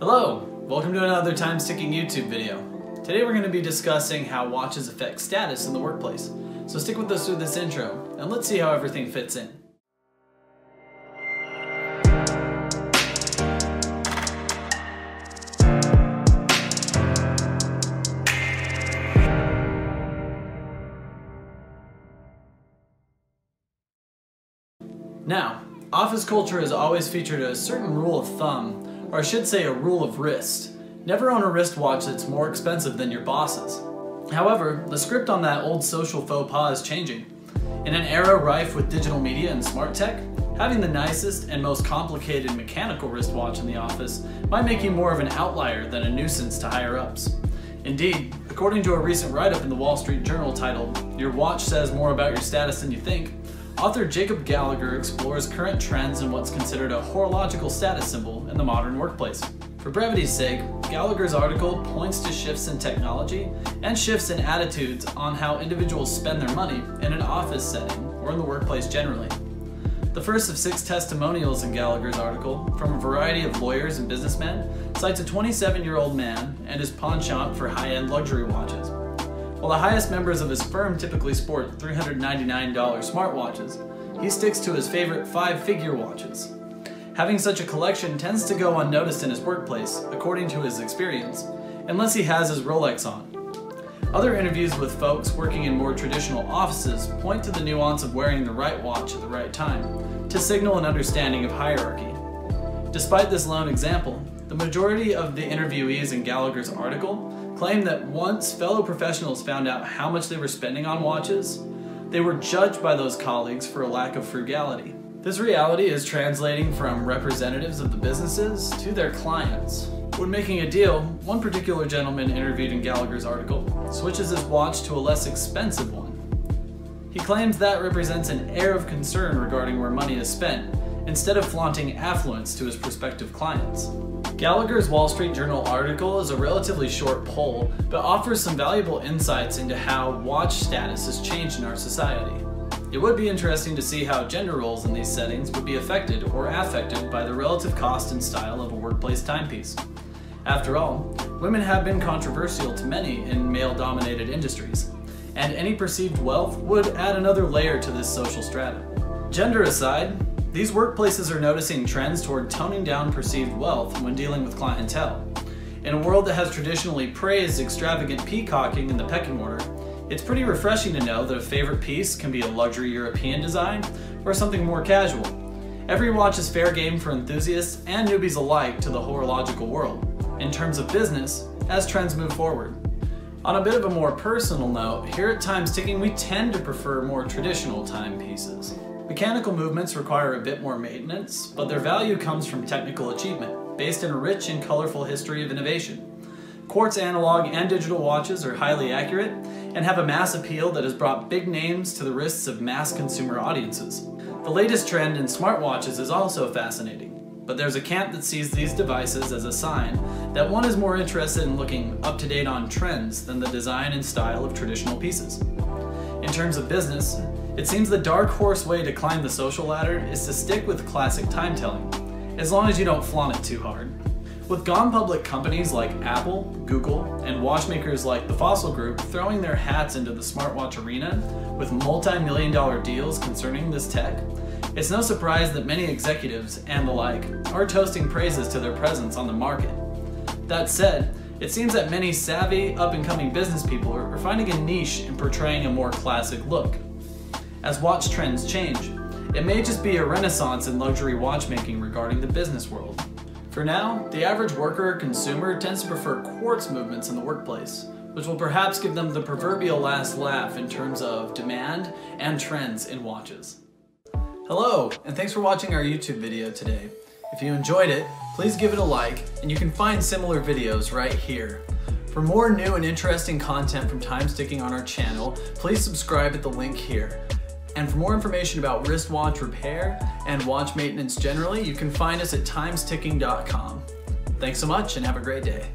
Hello, welcome to another Times Ticking YouTube video. Today we're going to be discussing how watches affect status in the workplace. So stick with us through this intro, and let's see how everything fits in. Now, office culture has always featured a certain rule of thumb, or I should say a rule of wrist. Never own a wristwatch that's more expensive than your boss's. However, the script on that old social faux pas is changing. In an era rife with digital media and smart tech, having the nicest and most complicated mechanical wristwatch in the office might make you more of an outlier than a nuisance to higher ups. Indeed, according to a recent write up in the Wall Street Journal titled, Your Watch Says More About Your Status Than You Think, Author Jacob Gallagher explores current trends in what's considered a horological status symbol in the modern workplace. For brevity's sake, Gallagher's article points to shifts in technology and shifts in attitudes on how individuals spend their money in an office setting or in the workplace generally. The first of six testimonials in Gallagher's article, from a variety of lawyers and businessmen, cites a 27 year old man and his pawn shop for high end luxury watches. While the highest members of his firm typically sport $399 smartwatches, he sticks to his favorite five figure watches. Having such a collection tends to go unnoticed in his workplace, according to his experience, unless he has his Rolex on. Other interviews with folks working in more traditional offices point to the nuance of wearing the right watch at the right time, to signal an understanding of hierarchy. Despite this lone example, the majority of the interviewees in Gallagher's article claim that once fellow professionals found out how much they were spending on watches, they were judged by those colleagues for a lack of frugality. This reality is translating from representatives of the businesses to their clients. When making a deal, one particular gentleman interviewed in Gallagher's article switches his watch to a less expensive one. He claims that represents an air of concern regarding where money is spent, instead of flaunting affluence to his prospective clients. Gallagher's Wall Street Journal article is a relatively short poll, but offers some valuable insights into how watch status has changed in our society. It would be interesting to see how gender roles in these settings would be affected or affected by the relative cost and style of a workplace timepiece. After all, women have been controversial to many in male-dominated industries, and any perceived wealth would add another layer to this social strata. Gender aside, these workplaces are noticing trends toward toning down perceived wealth when dealing with clientele. In a world that has traditionally praised extravagant peacocking in the pecking order, it's pretty refreshing to know that a favorite piece can be a luxury European design or something more casual. Every watch is fair game for enthusiasts and newbies alike to the horological world, in terms of business, as trends move forward. On a bit of a more personal note, here at Times Ticking we tend to prefer more traditional timepieces. Mechanical movements require a bit more maintenance, but their value comes from technical achievement, based in a rich and colorful history of innovation. Quartz analog and digital watches are highly accurate and have a mass appeal that has brought big names to the wrists of mass consumer audiences. The latest trend in smartwatches is also fascinating, but there's a camp that sees these devices as a sign that one is more interested in looking up to date on trends than the design and style of traditional pieces. In terms of business, it seems the dark horse way to climb the social ladder is to stick with classic time telling, as long as you don't flaunt it too hard. With gone public companies like Apple, Google, and watchmakers like the Fossil Group throwing their hats into the smartwatch arena with multi-million dollar deals concerning this tech, it's no surprise that many executives and the like are toasting praises to their presence on the market. That said, it seems that many savvy, up-and-coming business people are finding a niche in portraying a more classic look. As watch trends change, it may just be a renaissance in luxury watchmaking regarding the business world. For now, the average worker or consumer tends to prefer quartz movements in the workplace, which will perhaps give them the proverbial last laugh in terms of demand and trends in watches. Hello, and thanks for watching our YouTube video today. If you enjoyed it, please give it a like, and you can find similar videos right here. For more new and interesting content from Times Ticking on our channel, please subscribe at the link here. And for more information about wristwatch repair and watch maintenance generally, you can find us at timesticking.com. Thanks so much and have a great day.